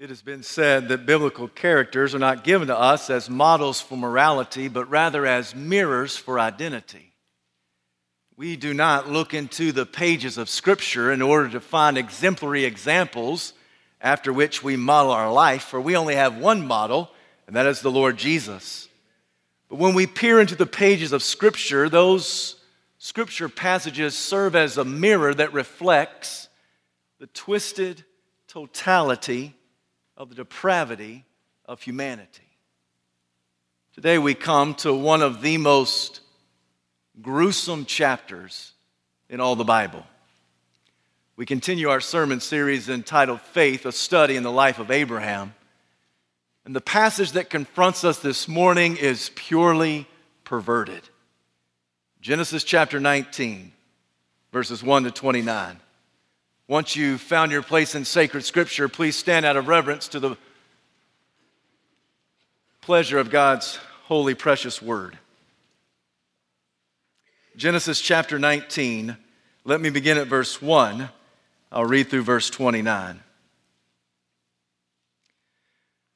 It has been said that biblical characters are not given to us as models for morality, but rather as mirrors for identity. We do not look into the pages of Scripture in order to find exemplary examples after which we model our life, for we only have one model, and that is the Lord Jesus. But when we peer into the pages of Scripture, those Scripture passages serve as a mirror that reflects the twisted totality of the depravity of humanity. Today we come to one of the most gruesome chapters in all the Bible. We continue our sermon series entitled Faith, a study in the life of Abraham. And the passage that confronts us this morning is purely perverted. Genesis chapter 19, verses 1 to 29. Once you've found your place in sacred scripture, please stand out of reverence to the pleasure of God's holy, precious word. Genesis chapter 19. Let me begin at verse 1. I'll read through verse 29.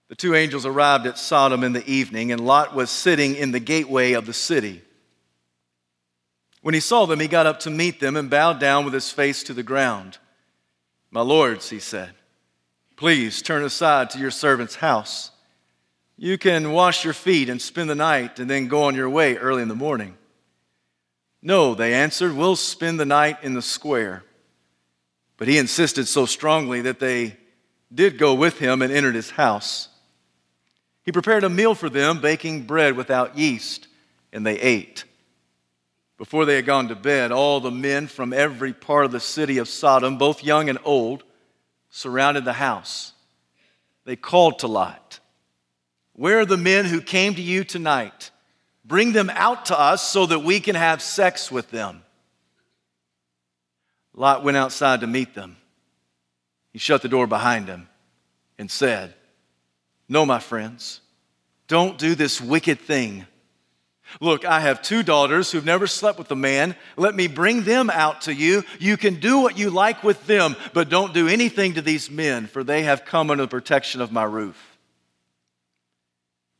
The two angels arrived at Sodom in the evening, and Lot was sitting in the gateway of the city. When he saw them, he got up to meet them and bowed down with his face to the ground. My lords, he said, please turn aside to your servant's house. You can wash your feet and spend the night and then go on your way early in the morning. No, they answered, we'll spend the night in the square. But he insisted so strongly that they did go with him and entered his house. He prepared a meal for them, baking bread without yeast, and they ate. Before they had gone to bed, all the men from every part of the city of Sodom, both young and old, surrounded the house. They called to Lot, Where are the men who came to you tonight? Bring them out to us so that we can have sex with them. Lot went outside to meet them. He shut the door behind him and said, No, my friends, don't do this wicked thing. Look, I have two daughters who've never slept with a man. Let me bring them out to you. You can do what you like with them, but don't do anything to these men, for they have come under the protection of my roof.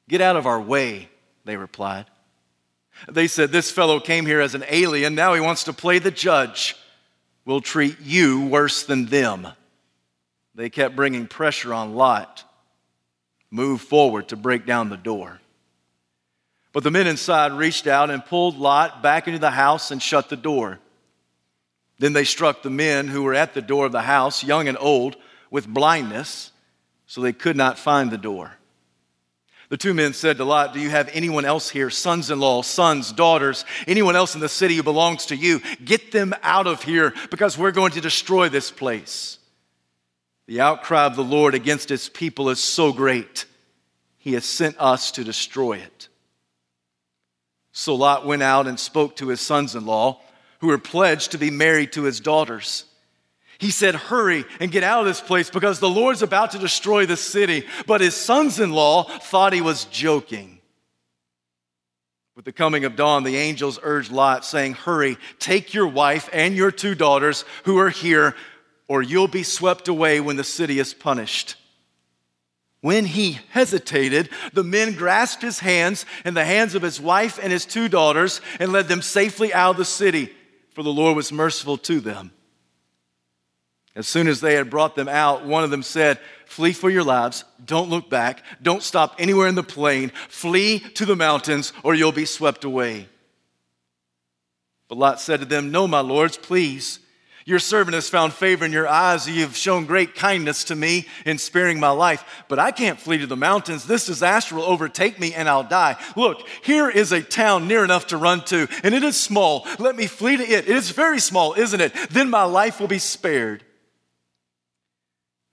Get out of our way, they replied. They said, This fellow came here as an alien. Now he wants to play the judge. We'll treat you worse than them. They kept bringing pressure on Lot. Move forward to break down the door. But the men inside reached out and pulled Lot back into the house and shut the door. Then they struck the men who were at the door of the house, young and old, with blindness, so they could not find the door. The two men said to Lot, Do you have anyone else here, sons in law, sons, daughters, anyone else in the city who belongs to you? Get them out of here because we're going to destroy this place. The outcry of the Lord against his people is so great, he has sent us to destroy it. So Lot went out and spoke to his sons in law, who were pledged to be married to his daughters. He said, Hurry and get out of this place because the Lord's about to destroy the city. But his sons in law thought he was joking. With the coming of dawn, the angels urged Lot, saying, Hurry, take your wife and your two daughters who are here, or you'll be swept away when the city is punished. When he hesitated, the men grasped his hands and the hands of his wife and his two daughters and led them safely out of the city, for the Lord was merciful to them. As soon as they had brought them out, one of them said, Flee for your lives. Don't look back. Don't stop anywhere in the plain. Flee to the mountains, or you'll be swept away. But Lot said to them, No, my lords, please. Your servant has found favor in your eyes. You've shown great kindness to me in sparing my life, but I can't flee to the mountains. This disaster will overtake me and I'll die. Look, here is a town near enough to run to, and it is small. Let me flee to it. It is very small, isn't it? Then my life will be spared.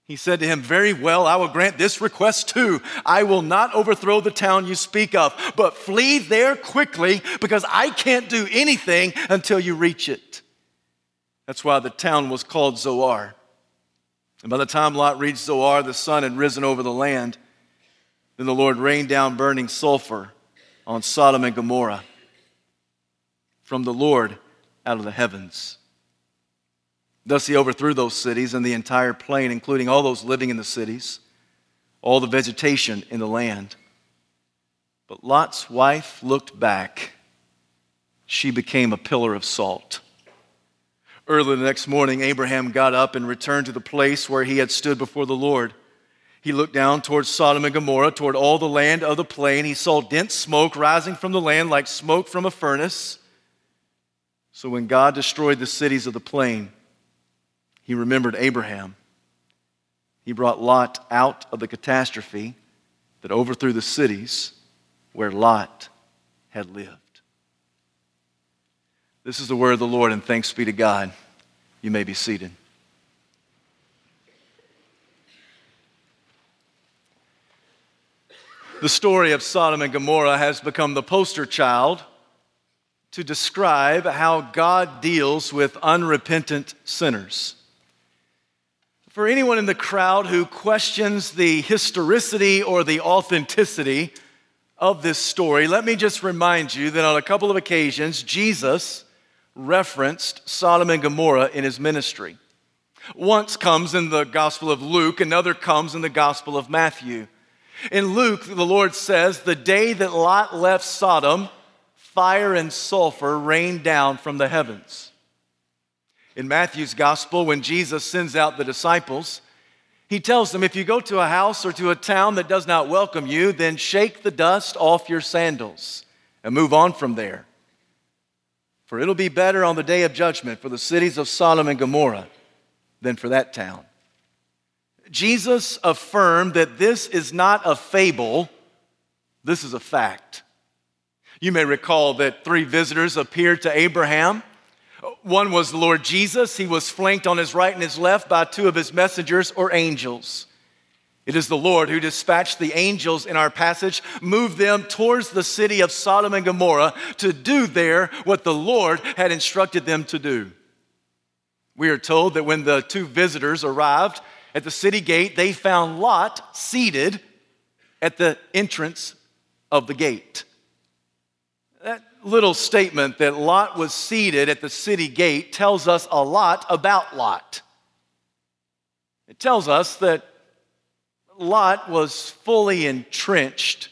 He said to him, Very well, I will grant this request too. I will not overthrow the town you speak of, but flee there quickly because I can't do anything until you reach it. That's why the town was called Zoar. And by the time Lot reached Zoar, the sun had risen over the land. Then the Lord rained down burning sulfur on Sodom and Gomorrah from the Lord out of the heavens. Thus he overthrew those cities and the entire plain, including all those living in the cities. all the vegetation in the land. But Lot's wife looked back. She became a pillar of salt. Early the next morning, Abraham got up and returned to the place where he had stood before the Lord. He looked down towards Sodom and Gomorrah, toward all the land of the plain. He saw dense smoke rising from the land like smoke from a furnace. So when God destroyed the cities of the plain, he remembered Abraham. He brought Lot out of the catastrophe that overthrew the cities where Lot had lived. This is the word of the Lord, and thanks be to God. You may be seated. The story of Sodom and Gomorrah has become the poster child to describe how God deals with unrepentant sinners. For anyone in the crowd who questions the historicity or the authenticity of this story, let me just remind you that on a couple of occasions, Jesus referenced Sodom and Gomorrah in his ministry. Once comes in the Gospel of Luke, another comes in the Gospel of Matthew. In Luke, the Lord says, The day that Lot left Sodom, fire and sulfur rained down from the heavens. In Matthew's Gospel, when Jesus sends out the disciples, he tells them, If you go to a house or to a town that does not welcome you, then shake the dust off your sandals and move on from there. For it'll be better on the day of judgment for the cities of Sodom and Gomorrah than for that town. Jesus affirmed that this is not a fable, this is a fact. You may recall that three visitors appeared to Abraham. One was the Lord Jesus. He was flanked on his right and his left by two of his messengers or angels. It is the Lord who dispatched the angels in our passage, moved them towards the city of Sodom and Gomorrah to do there what the Lord had instructed them to do. We are told that when the two visitors arrived at the city gate, they found Lot seated at the entrance of the gate. That little statement that Lot was seated at the city gate tells us a lot about Lot. It tells us that Lot was fully entrenched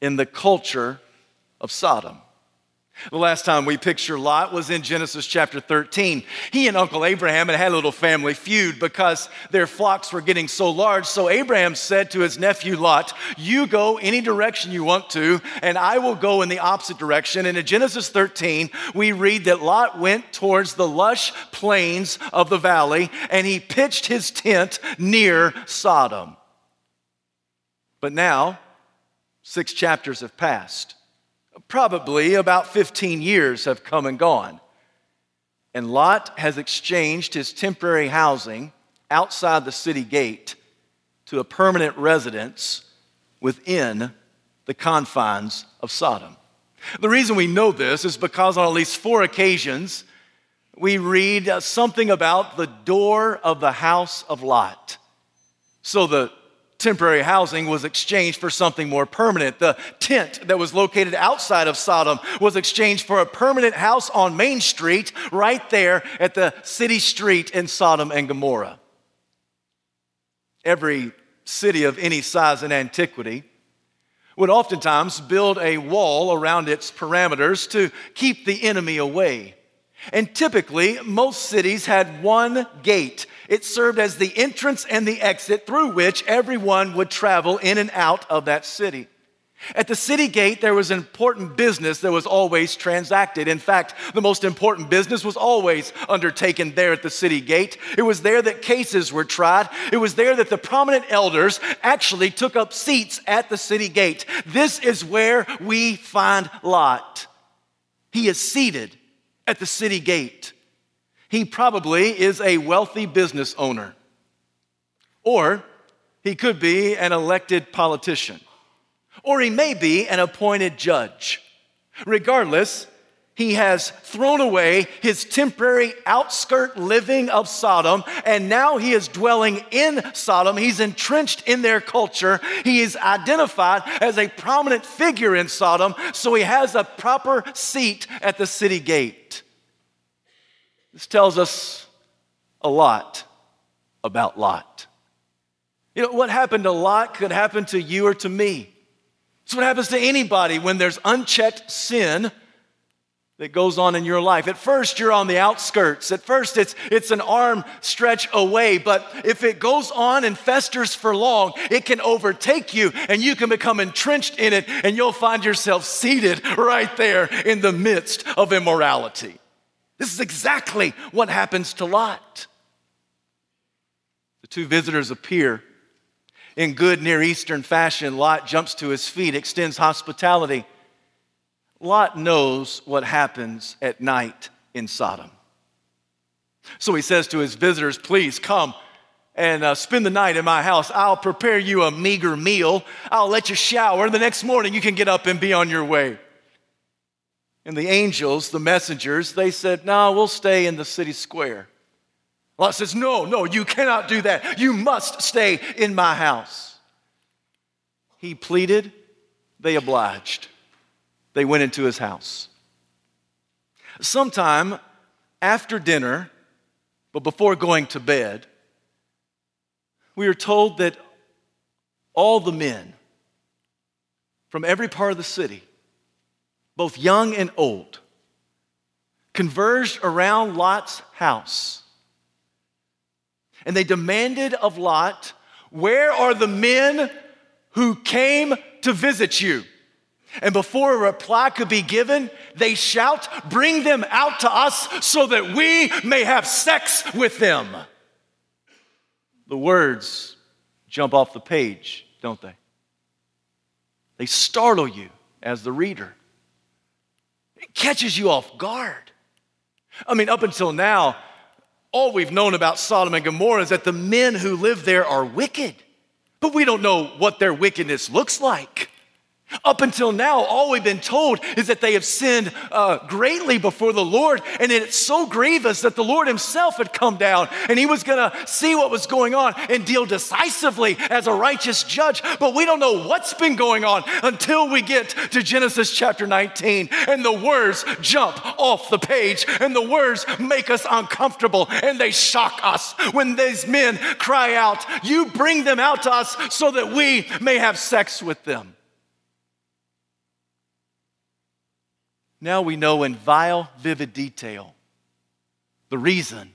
in the culture of Sodom. The last time we picture Lot was in Genesis chapter 13. He and Uncle Abraham had had a little family feud because their flocks were getting so large. So Abraham said to his nephew Lot, You go any direction you want to, and I will go in the opposite direction. And in Genesis 13, we read that Lot went towards the lush plains of the valley and he pitched his tent near Sodom. But now, six chapters have passed. Probably about 15 years have come and gone. And Lot has exchanged his temporary housing outside the city gate to a permanent residence within the confines of Sodom. The reason we know this is because on at least four occasions, we read something about the door of the house of Lot. So the temporary housing was exchanged for something more permanent. The tent that was located outside of Sodom was exchanged for a permanent house on Main Street, right there at the city street in Sodom and Gomorrah. Every city of any size in antiquity would oftentimes build a wall around its parameters to keep the enemy away. And typically, most cities had one gate. It served as the entrance and the exit through which everyone would travel in and out of that city. At the city gate, there was an important business that was always transacted. In fact, the most important business was always undertaken there at the city gate. It was there that cases were tried. It was there that the prominent elders actually took up seats at the city gate. This is where we find Lot. He is seated at the city gate. He probably is a wealthy business owner, or he could be an elected politician, or he may be an appointed judge. Regardless, he has thrown away his temporary outskirt living of Sodom, and now he is dwelling in Sodom. He's entrenched in their culture. He is identified as a prominent figure in Sodom, so he has a proper seat at the city gate. This tells us a lot about Lot. You know, what happened to Lot could happen to you or to me. It's what happens to anybody when there's unchecked sin that goes on in your life. At first, you're on the outskirts. At first, it's, it's an arm stretch away. But if it goes on and festers for long, it can overtake you and you can become entrenched in it and you'll find yourself seated right there in the midst of immorality. This is exactly what happens to Lot. The two visitors appear. In good Near Eastern fashion, Lot jumps to his feet, extends hospitality Lot knows what happens at night in Sodom. So he says to his visitors, Please come and uh, spend the night in my house. I'll prepare you a meager meal. I'll let you shower. The next morning, you can get up and be on your way. And the angels, the messengers, they said, No, we'll stay in the city square. Lot says, No, no, you cannot do that. You must stay in my house. He pleaded, they obliged they went into his house. Sometime after dinner, but before going to bed, we are told that all the men from every part of the city, both young and old, converged around Lot's house. And they demanded of Lot, Where are the men who came to visit you? And before a reply could be given, they shout, Bring them out to us so that we may have sex with them. The words jump off the page, don't they? They startle you as the reader, it catches you off guard. I mean, up until now, all we've known about Sodom and Gomorrah is that the men who live there are wicked, but we don't know what their wickedness looks like. Up until now, all we've been told is that they have sinned uh, greatly before the Lord, and it's so grievous that the Lord Himself had come down and He was going to see what was going on and deal decisively as a righteous judge. But we don't know what's been going on until we get to Genesis chapter 19, and the words jump off the page, and the words make us uncomfortable, and they shock us when these men cry out, You bring them out to us so that we may have sex with them. Now we know in vile, vivid detail the reason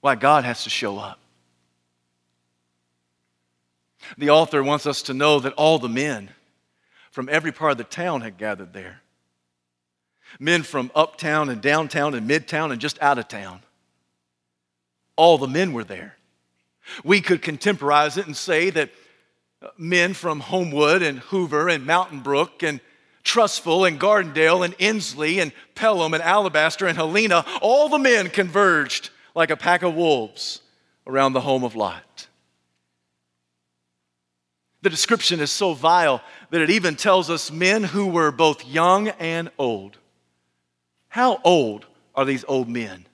why God has to show up. The author wants us to know that all the men from every part of the town had gathered there. Men from uptown and downtown and midtown and just out of town. All the men were there. We could contemporize it and say that men from Homewood and Hoover and Mountain Brook and Trussville and Gardendale and Ensley and Pelham and Alabaster and Helena, all the men converged like a pack of wolves around the home of Lot. The description is so vile that it even tells us men who were both young and old. How old are these old men?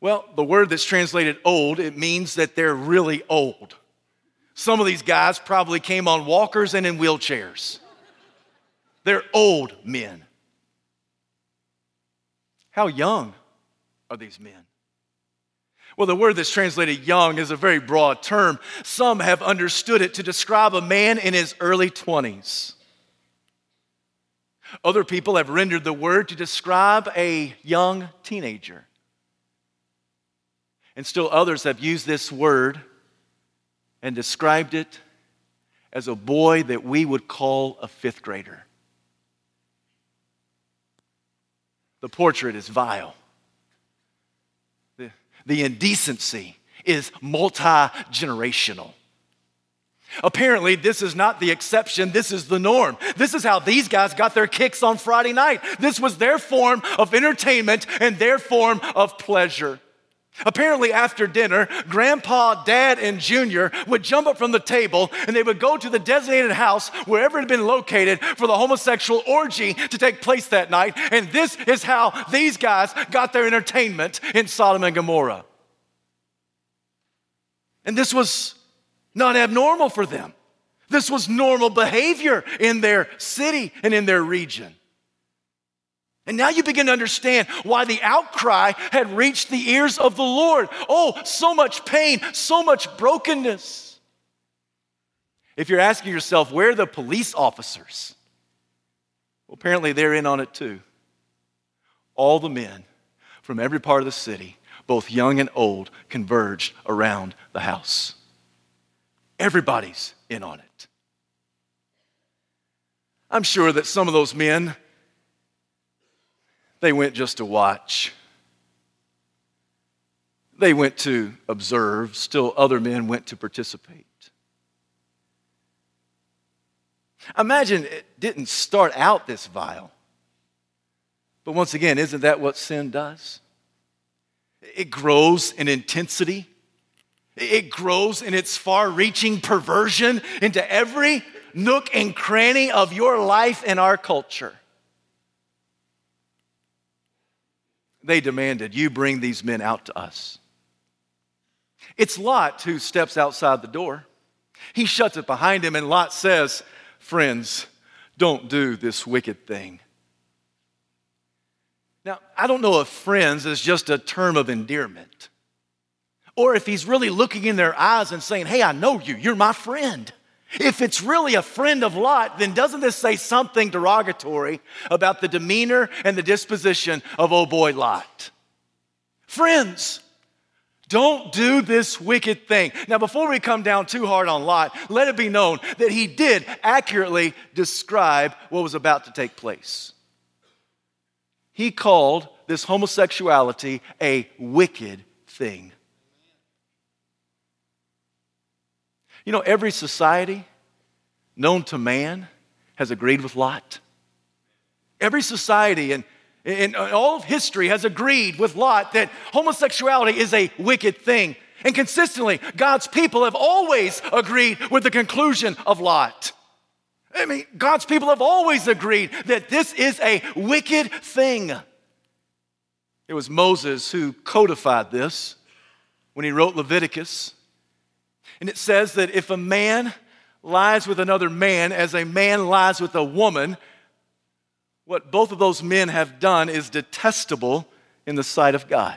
Well, the word that's translated old, it means that they're really old. Some of these guys probably came on walkers and in wheelchairs. They're old men. How young are these men? Well, the word that's translated young is a very broad term. Some have understood it to describe a man in his early 20s. Other people have rendered the word to describe a young teenager. And still others have used this word and described it as a boy that we would call a fifth grader. The portrait is vile. The, the indecency is multi generational. Apparently, this is not the exception, this is the norm. This is how these guys got their kicks on Friday night. This was their form of entertainment and their form of pleasure. Apparently, after dinner, grandpa, dad, and junior would jump up from the table and they would go to the designated house, wherever it had been located, for the homosexual orgy to take place that night. And this is how these guys got their entertainment in Sodom and Gomorrah. And this was not abnormal for them, this was normal behavior in their city and in their region. And now you begin to understand why the outcry had reached the ears of the Lord. Oh, so much pain, so much brokenness. If you're asking yourself, where are the police officers? Well, apparently they're in on it too. All the men from every part of the city, both young and old, converged around the house. Everybody's in on it. I'm sure that some of those men, they went just to watch. They went to observe. Still, other men went to participate. Imagine it didn't start out this vile. But once again, isn't that what sin does? It grows in intensity, it grows in its far reaching perversion into every nook and cranny of your life and our culture. They demanded, You bring these men out to us. It's Lot who steps outside the door. He shuts it behind him, and Lot says, Friends, don't do this wicked thing. Now, I don't know if friends is just a term of endearment or if he's really looking in their eyes and saying, Hey, I know you, you're my friend. If it's really a friend of Lot, then doesn't this say something derogatory about the demeanor and the disposition of oh boy Lot? Friends, don't do this wicked thing. Now, before we come down too hard on Lot, let it be known that he did accurately describe what was about to take place. He called this homosexuality a wicked thing. You know, every society known to man has agreed with Lot. Every society in, in all of history has agreed with Lot that homosexuality is a wicked thing. And consistently, God's people have always agreed with the conclusion of Lot. I mean, God's people have always agreed that this is a wicked thing. It was Moses who codified this when he wrote Leviticus. And it says that if a man lies with another man as a man lies with a woman, what both of those men have done is detestable in the sight of God.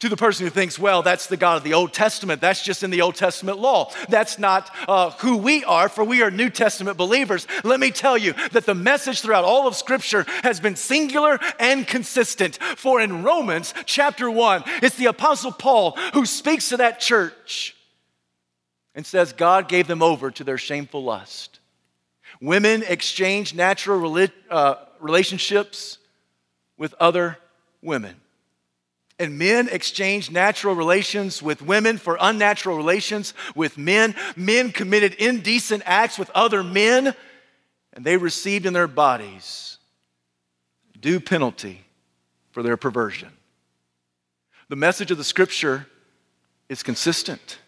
To the person who thinks, well, that's the God of the Old Testament, that's just in the Old Testament law. That's not uh, who we are, for we are New Testament believers. Let me tell you that the message throughout all of Scripture has been singular and consistent. For in Romans chapter 1, it's the Apostle Paul who speaks to that church and says God gave them over to their shameful lust. Women exchange natural uh, relationships with other women. And men exchange natural relations with women for unnatural relations with men. Men committed indecent acts with other men, and they received in their bodies due penalty for their perversion. The message of the scripture is consistent.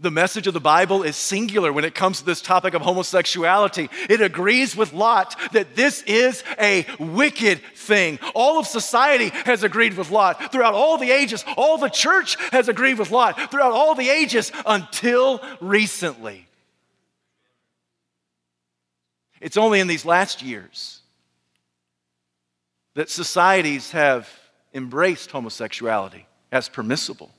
The message of the Bible is singular when it comes to this topic of homosexuality. It agrees with Lot that this is a wicked thing. All of society has agreed with Lot throughout all the ages. All the church has agreed with Lot throughout all the ages until recently. It's only in these last years that societies have embraced homosexuality as permissible.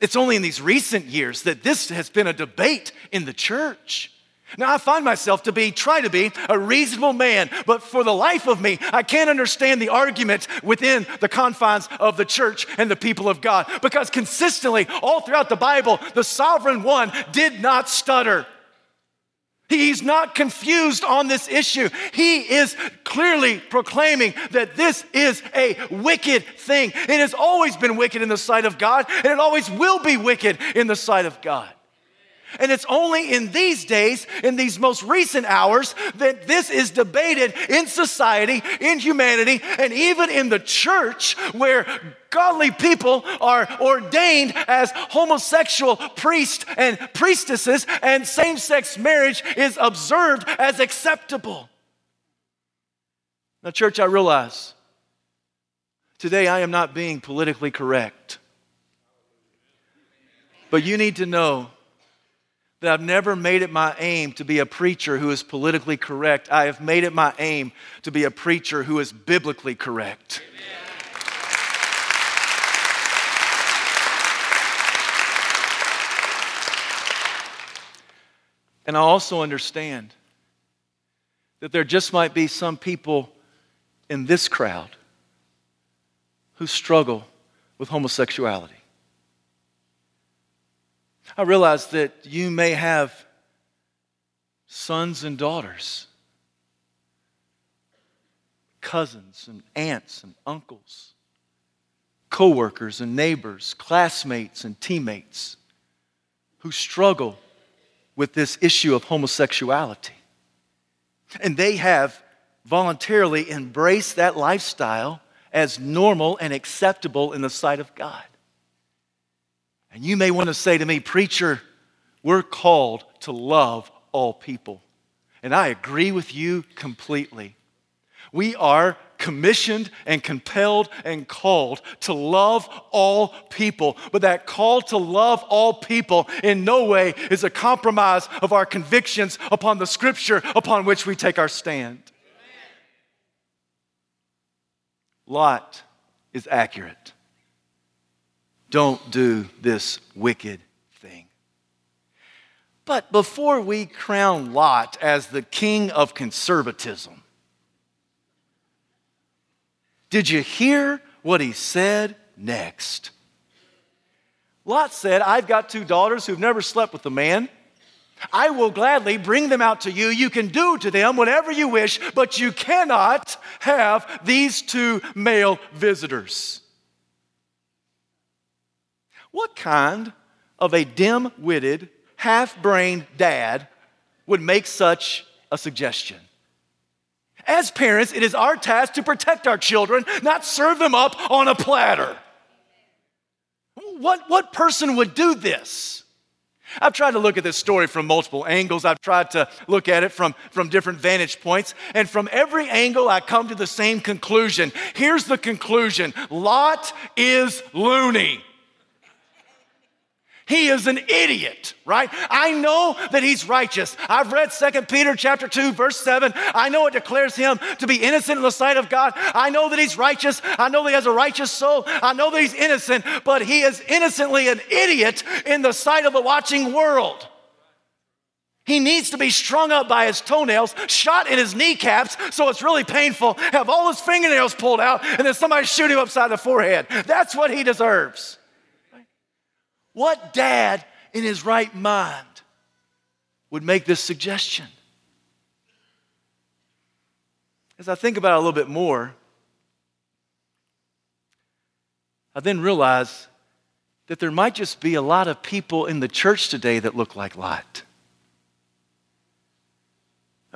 It's only in these recent years that this has been a debate in the church. Now, I find myself to be, try to be, a reasonable man, but for the life of me, I can't understand the argument within the confines of the church and the people of God because consistently, all throughout the Bible, the sovereign one did not stutter. He's not confused on this issue. He is clearly proclaiming that this is a wicked thing. It has always been wicked in the sight of God, and it always will be wicked in the sight of God. And it's only in these days, in these most recent hours, that this is debated in society, in humanity, and even in the church where godly people are ordained as homosexual priests and priestesses, and same sex marriage is observed as acceptable. Now, church, I realize today I am not being politically correct. But you need to know that I've never made it my aim to be a preacher who is politically correct. I have made it my aim to be a preacher who is biblically correct. And I also understand that there just might be some people in this crowd who struggle with homosexuality. I realize that you may have sons and daughters, cousins and aunts and uncles, coworkers and neighbors, classmates and teammates who struggle with this issue of homosexuality. And they have voluntarily embraced that lifestyle as normal and acceptable in the sight of God. And you may want to say to me, Preacher, we're called to love all people. And I agree with you completely. We are commissioned and compelled and called to love all people. But that call to love all people in no way is a compromise of our convictions upon the scripture upon which we take our stand. Lot is accurate. Don't do this wicked thing. But before we crown Lot as the king of conservatism, did you hear what he said next? Lot said, I've got two daughters who've never slept with a man. I will gladly bring them out to you. You can do to them whatever you wish, but you cannot have these two male visitors. What kind of a dim witted, half brained dad would make such a suggestion? As parents, it is our task to protect our children, not serve them up on a platter. What, what person would do this? I've tried to look at this story from multiple angles. I've tried to look at it from, from different vantage points. And from every angle, I come to the same conclusion. Here's the conclusion Lot is loony. He is an idiot, right? I know that he's righteous. I've read 2 Peter chapter 2 verse 7. I know it declares him to be innocent in the sight of God. I know that he's righteous. I know that he has a righteous soul. I know that he's innocent, but he is innocently an idiot in the sight of the watching world. He needs to be strung up by his toenails, shot in his kneecaps so it's really painful, have all his fingernails pulled out, and then somebody shoot him upside the forehead. That's what he deserves. What dad in his right mind would make this suggestion? As I think about it a little bit more, I then realize that there might just be a lot of people in the church today that look like Lot.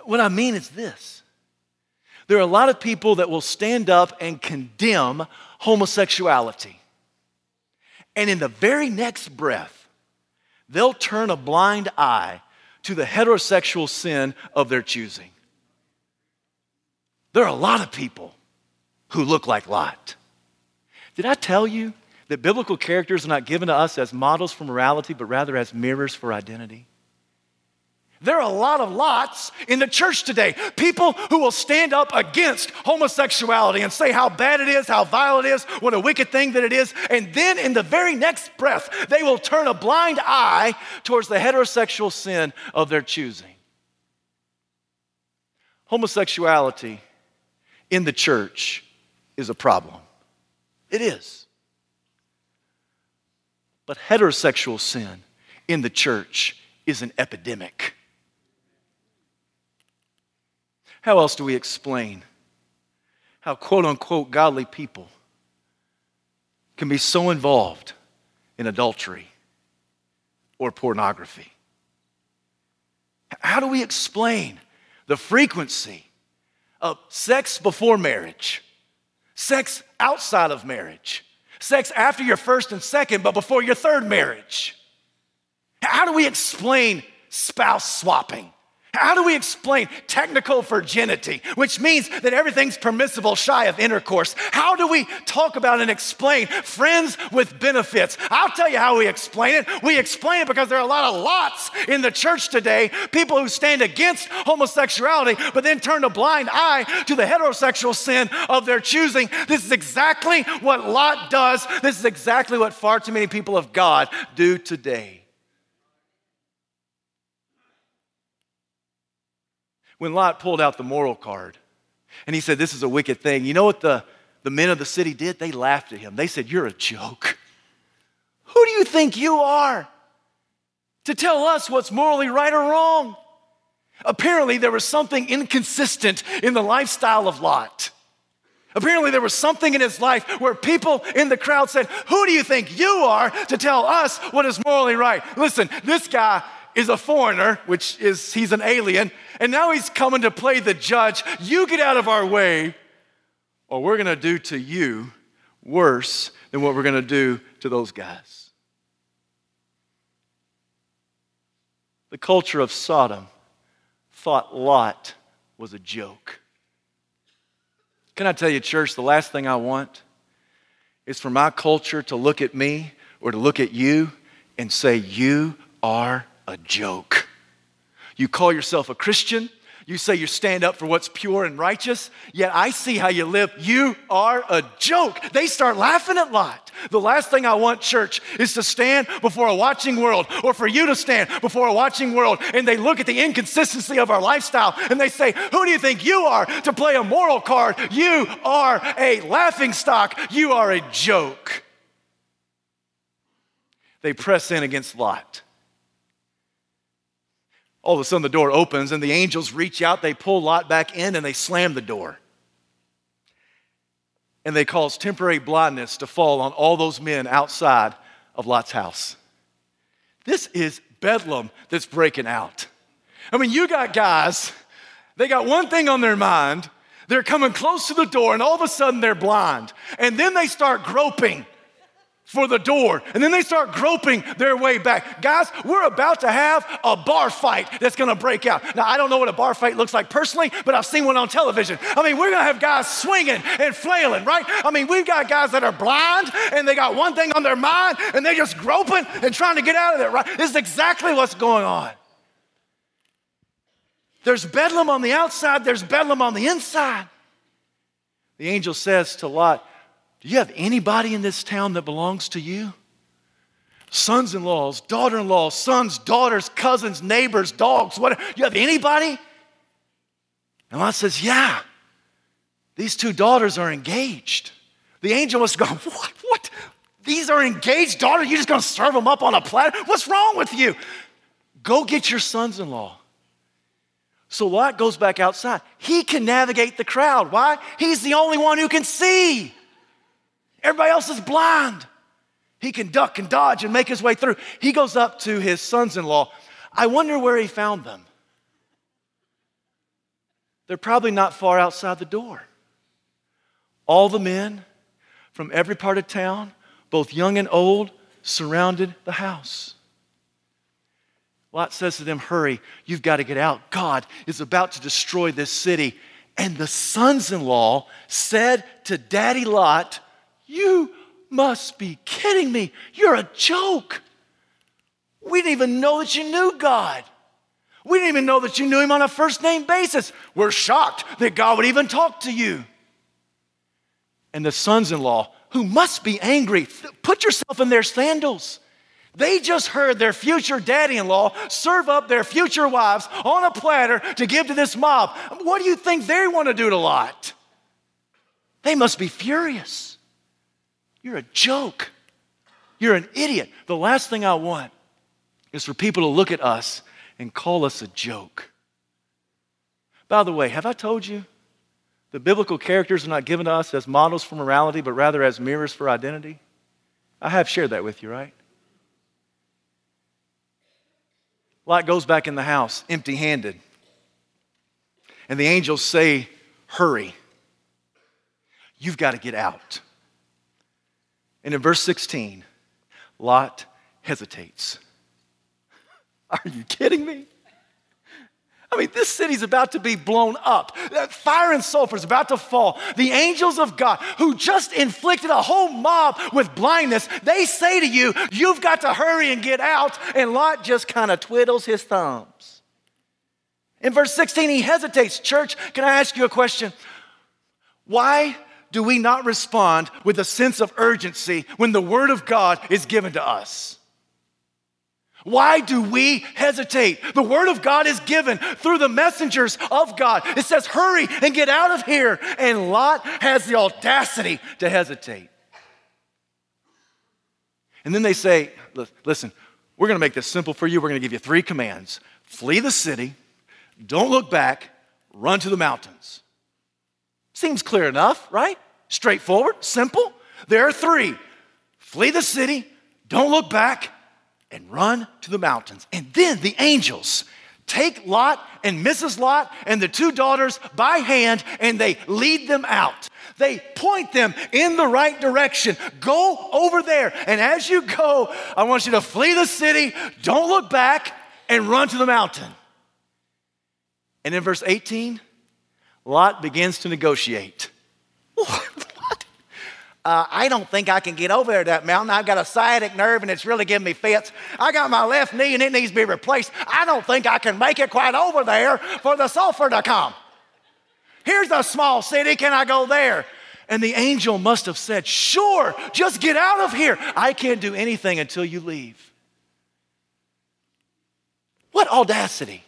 What I mean is this there are a lot of people that will stand up and condemn homosexuality. And in the very next breath, they'll turn a blind eye to the heterosexual sin of their choosing. There are a lot of people who look like Lot. Did I tell you that biblical characters are not given to us as models for morality, but rather as mirrors for identity? There are a lot of lots in the church today. People who will stand up against homosexuality and say how bad it is, how vile it is, what a wicked thing that it is. And then in the very next breath, they will turn a blind eye towards the heterosexual sin of their choosing. Homosexuality in the church is a problem. It is. But heterosexual sin in the church is an epidemic. How else do we explain how quote unquote godly people can be so involved in adultery or pornography? How do we explain the frequency of sex before marriage, sex outside of marriage, sex after your first and second, but before your third marriage? How do we explain spouse swapping? How do we explain technical virginity, which means that everything's permissible shy of intercourse? How do we talk about and explain friends with benefits? I'll tell you how we explain it. We explain it because there are a lot of lots in the church today, people who stand against homosexuality, but then turn a blind eye to the heterosexual sin of their choosing. This is exactly what Lot does. This is exactly what far too many people of God do today. When Lot pulled out the moral card and he said, This is a wicked thing, you know what the, the men of the city did? They laughed at him. They said, You're a joke. Who do you think you are to tell us what's morally right or wrong? Apparently, there was something inconsistent in the lifestyle of Lot. Apparently, there was something in his life where people in the crowd said, Who do you think you are to tell us what is morally right? Listen, this guy is a foreigner, which is he's an alien, and now he's coming to play the judge. You get out of our way, or we're going to do to you worse than what we're going to do to those guys. The culture of Sodom thought Lot was a joke. Can I tell you, church, the last thing I want is for my culture to look at me or to look at you and say, You are a joke. You call yourself a Christian. You say you stand up for what's pure and righteous, yet I see how you live. You are a joke. They start laughing at Lot. The last thing I want, church, is to stand before a watching world or for you to stand before a watching world and they look at the inconsistency of our lifestyle and they say, Who do you think you are to play a moral card? You are a laughing stock. You are a joke. They press in against Lot. All of a sudden, the door opens and the angels reach out, they pull Lot back in, and they slam the door. And they cause temporary blindness to fall on all those men outside of Lot's house. This is bedlam that's breaking out. I mean, you got guys, they got one thing on their mind. They're coming close to the door, and all of a sudden they're blind. And then they start groping for the door. And then they start groping their way back. Guys, we're about to have a bar fight that's gonna break out. Now, I don't know what a bar fight looks like personally, but I've seen one on television. I mean, we're gonna have guys swinging and flailing, right? I mean, we've got guys that are blind and they got one thing on their mind and they're just groping and trying to get out of there, right? This is exactly what's going on. There's bedlam on the outside, there's bedlam on the inside. The angel says to Lot, do you have anybody in this town that belongs to you? Sons in laws, daughter in laws, sons, daughters, cousins, neighbors, dogs, whatever. You have anybody? And Lot says, Yeah, these two daughters are engaged. The angel was going, What? What? These are engaged daughters? You're just going to serve them up on a platter? What's wrong with you? Go get your sons in law. So Lot goes back outside. He can navigate the crowd. Why? He's the only one who can see. Everybody else is blind. He can duck and dodge and make his way through. He goes up to his sons in law. I wonder where he found them. They're probably not far outside the door. All the men from every part of town, both young and old, surrounded the house. Lot says to them, Hurry, you've got to get out. God is about to destroy this city. And the sons in law said to Daddy Lot, you must be kidding me. You're a joke. We didn't even know that you knew God. We didn't even know that you knew Him on a first name basis. We're shocked that God would even talk to you. And the sons in law, who must be angry, put yourself in their sandals. They just heard their future daddy in law serve up their future wives on a platter to give to this mob. What do you think they want to do to Lot? They must be furious. You're a joke. You're an idiot. The last thing I want is for people to look at us and call us a joke. By the way, have I told you the biblical characters are not given to us as models for morality, but rather as mirrors for identity? I have shared that with you, right? Lot goes back in the house empty handed. And the angels say, Hurry. You've got to get out. And in verse 16, Lot hesitates. Are you kidding me? I mean, this city's about to be blown up. Fire and sulfur is about to fall. The angels of God, who just inflicted a whole mob with blindness, they say to you, You've got to hurry and get out. And Lot just kind of twiddles his thumbs. In verse 16, he hesitates. Church, can I ask you a question? Why do we not respond with a sense of urgency when the Word of God is given to us? Why do we hesitate? The word of God is given through the messengers of God. It says, hurry and get out of here. And Lot has the audacity to hesitate. And then they say, listen, we're going to make this simple for you. We're going to give you three commands flee the city, don't look back, run to the mountains. Seems clear enough, right? Straightforward, simple. There are three flee the city, don't look back, and run to the mountains. And then the angels take Lot and Mrs. Lot and the two daughters by hand and they lead them out. They point them in the right direction. Go over there. And as you go, I want you to flee the city, don't look back, and run to the mountain. And in verse 18, Lot begins to negotiate. Uh, I don't think I can get over there that mountain. I've got a sciatic nerve and it's really giving me fits. I got my left knee and it needs to be replaced. I don't think I can make it quite over there for the sulfur to come. Here's a small city. Can I go there? And the angel must have said, Sure, just get out of here. I can't do anything until you leave. What audacity.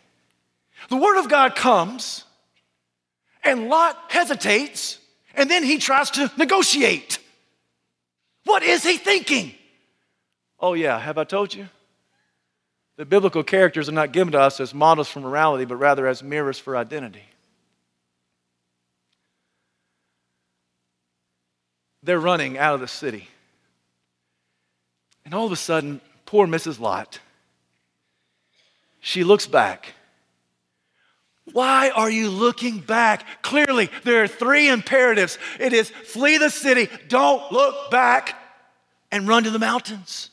The word of God comes, and Lot hesitates, and then he tries to negotiate. What is he thinking? Oh, yeah, have I told you? The biblical characters are not given to us as models for morality, but rather as mirrors for identity. They're running out of the city. And all of a sudden, poor Mrs. Lot, she looks back. Why are you looking back? Clearly, there are three imperatives it is flee the city, don't look back, and run to the mountains.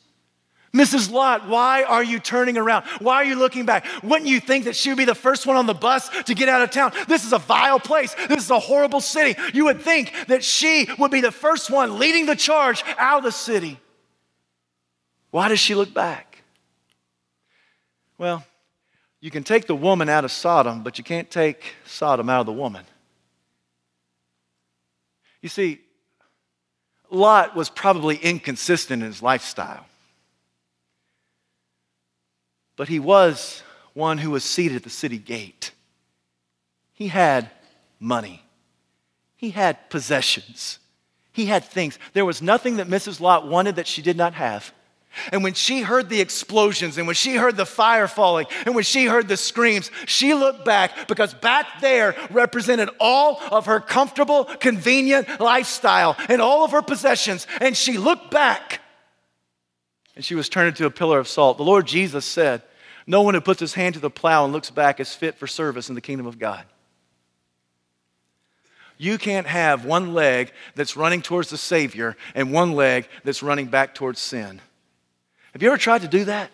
Mrs. Lot, why are you turning around? Why are you looking back? Wouldn't you think that she would be the first one on the bus to get out of town? This is a vile place. This is a horrible city. You would think that she would be the first one leading the charge out of the city. Why does she look back? Well, you can take the woman out of Sodom, but you can't take Sodom out of the woman. You see, Lot was probably inconsistent in his lifestyle. But he was one who was seated at the city gate. He had money, he had possessions, he had things. There was nothing that Mrs. Lot wanted that she did not have. And when she heard the explosions and when she heard the fire falling and when she heard the screams, she looked back because back there represented all of her comfortable, convenient lifestyle and all of her possessions. And she looked back and she was turned into a pillar of salt. The Lord Jesus said, No one who puts his hand to the plow and looks back is fit for service in the kingdom of God. You can't have one leg that's running towards the Savior and one leg that's running back towards sin. Have you ever tried to do that?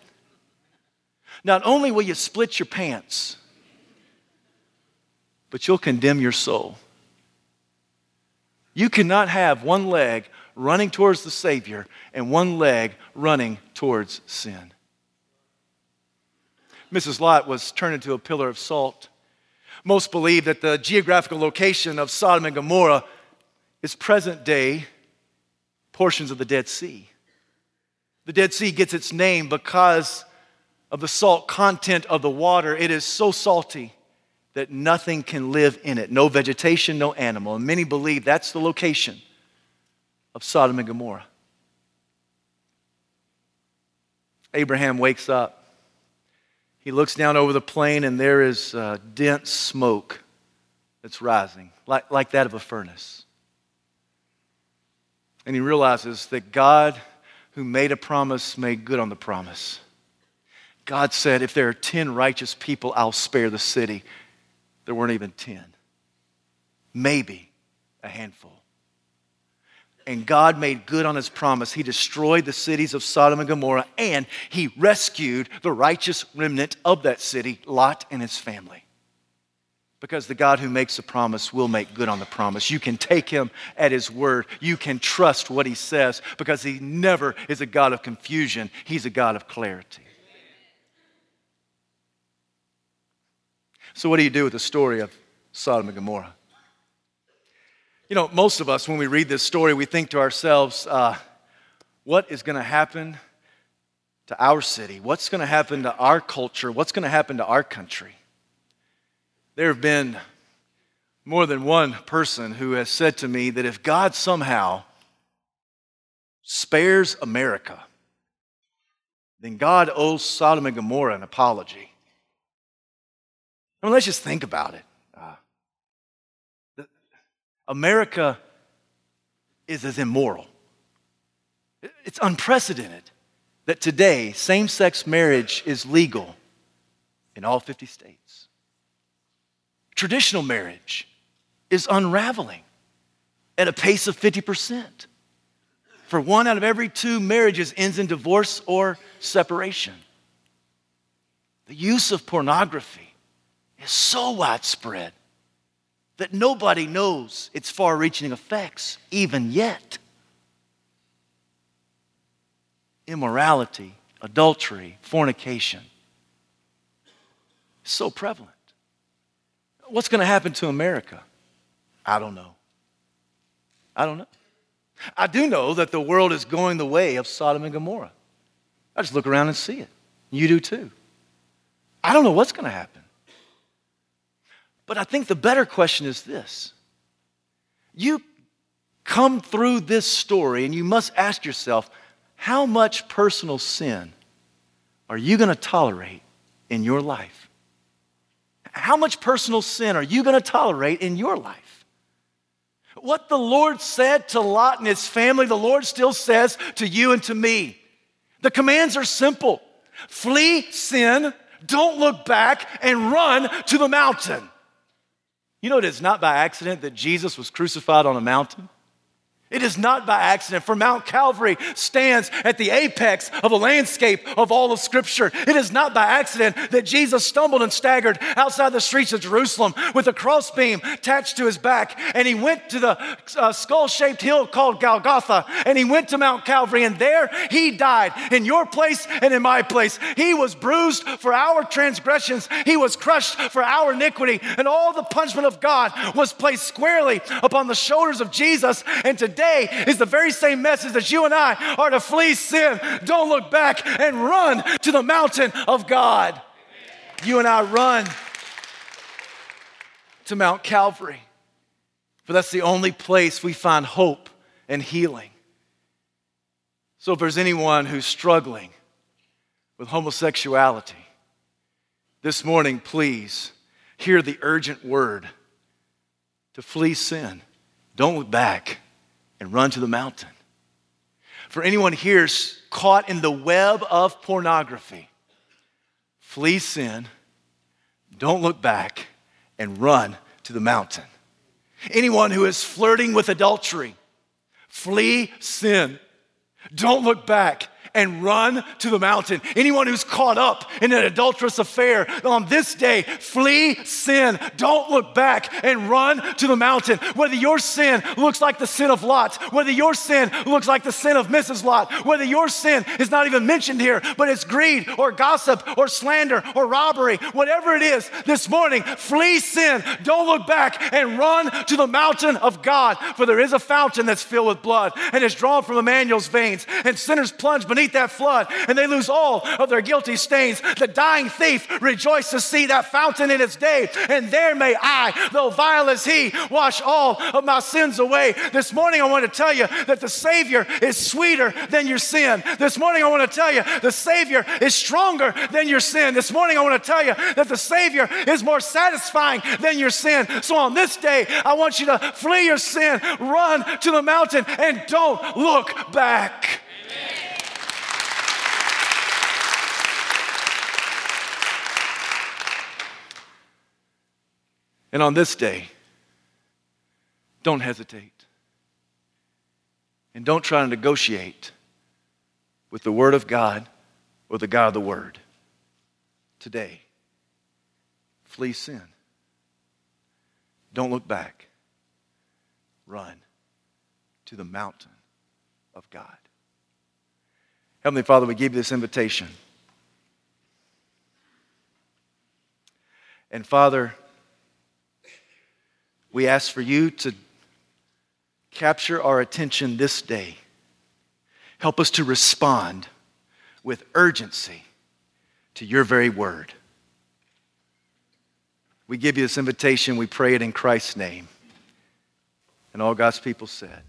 Not only will you split your pants, but you'll condemn your soul. You cannot have one leg running towards the Savior and one leg running towards sin. Mrs. Lot was turned into a pillar of salt. Most believe that the geographical location of Sodom and Gomorrah is present day portions of the Dead Sea. The Dead Sea gets its name because of the salt content of the water. It is so salty that nothing can live in it no vegetation, no animal. And many believe that's the location of Sodom and Gomorrah. Abraham wakes up. He looks down over the plain, and there is uh, dense smoke that's rising, like, like that of a furnace. And he realizes that God who made a promise made good on the promise. God said, If there are 10 righteous people, I'll spare the city. There weren't even 10. Maybe a handful. And God made good on his promise. He destroyed the cities of Sodom and Gomorrah, and he rescued the righteous remnant of that city, Lot and his family. Because the God who makes a promise will make good on the promise. You can take him at his word. You can trust what he says because he never is a God of confusion, he's a God of clarity. So, what do you do with the story of Sodom and Gomorrah? You know, most of us, when we read this story, we think to ourselves, uh, what is going to happen to our city? What's going to happen to our culture? What's going to happen to our country? There have been more than one person who has said to me that if God somehow spares America, then God owes Sodom and Gomorrah an apology. I mean, let's just think about it. Uh, America is as immoral. It's unprecedented that today same sex marriage is legal in all 50 states. Traditional marriage is unraveling at a pace of 50%. For one out of every two marriages ends in divorce or separation. The use of pornography is so widespread that nobody knows its far reaching effects, even yet. Immorality, adultery, fornication, so prevalent. What's going to happen to America? I don't know. I don't know. I do know that the world is going the way of Sodom and Gomorrah. I just look around and see it. You do too. I don't know what's going to happen. But I think the better question is this you come through this story and you must ask yourself how much personal sin are you going to tolerate in your life? How much personal sin are you going to tolerate in your life? What the Lord said to Lot and his family, the Lord still says to you and to me. The commands are simple flee sin, don't look back, and run to the mountain. You know, it is not by accident that Jesus was crucified on a mountain. It is not by accident, for Mount Calvary stands at the apex of the landscape of all of Scripture. It is not by accident that Jesus stumbled and staggered outside the streets of Jerusalem with a crossbeam attached to his back, and he went to the uh, skull shaped hill called Golgotha, and he went to Mount Calvary, and there he died in your place and in my place. He was bruised for our transgressions, he was crushed for our iniquity, and all the punishment of God was placed squarely upon the shoulders of Jesus. And today, today is the very same message that you and I are to flee sin. Don't look back and run to the mountain of God. You and I run to Mount Calvary, for that's the only place we find hope and healing. So, if there's anyone who's struggling with homosexuality, this morning, please hear the urgent word to flee sin. Don't look back and run to the mountain. For anyone here caught in the web of pornography, flee sin, don't look back, and run to the mountain. Anyone who is flirting with adultery, flee sin, don't look back, and run to the mountain. Anyone who's caught up in an adulterous affair on this day, flee sin. Don't look back and run to the mountain. Whether your sin looks like the sin of Lot, whether your sin looks like the sin of Mrs. Lot, whether your sin is not even mentioned here, but it's greed or gossip or slander or robbery, whatever it is, this morning, flee sin. Don't look back and run to the mountain of God, for there is a fountain that's filled with blood and is drawn from Emmanuel's veins, and sinners plunge beneath that flood and they lose all of their guilty stains. The dying thief rejoiced to see that fountain in its day, and there may I, though vile as he, wash all of my sins away. This morning, I want to tell you that the Savior is sweeter than your sin. This morning, I want to tell you the Savior is stronger than your sin. This morning, I want to tell you that the Savior is more satisfying than your sin. So on this day, I want you to flee your sin, run to the mountain, and don't look back. And on this day, don't hesitate. And don't try to negotiate with the Word of God or the God of the Word. Today, flee sin. Don't look back. Run to the mountain of God. Heavenly Father, we give you this invitation. And Father, we ask for you to capture our attention this day. Help us to respond with urgency to your very word. We give you this invitation. We pray it in Christ's name. And all God's people said,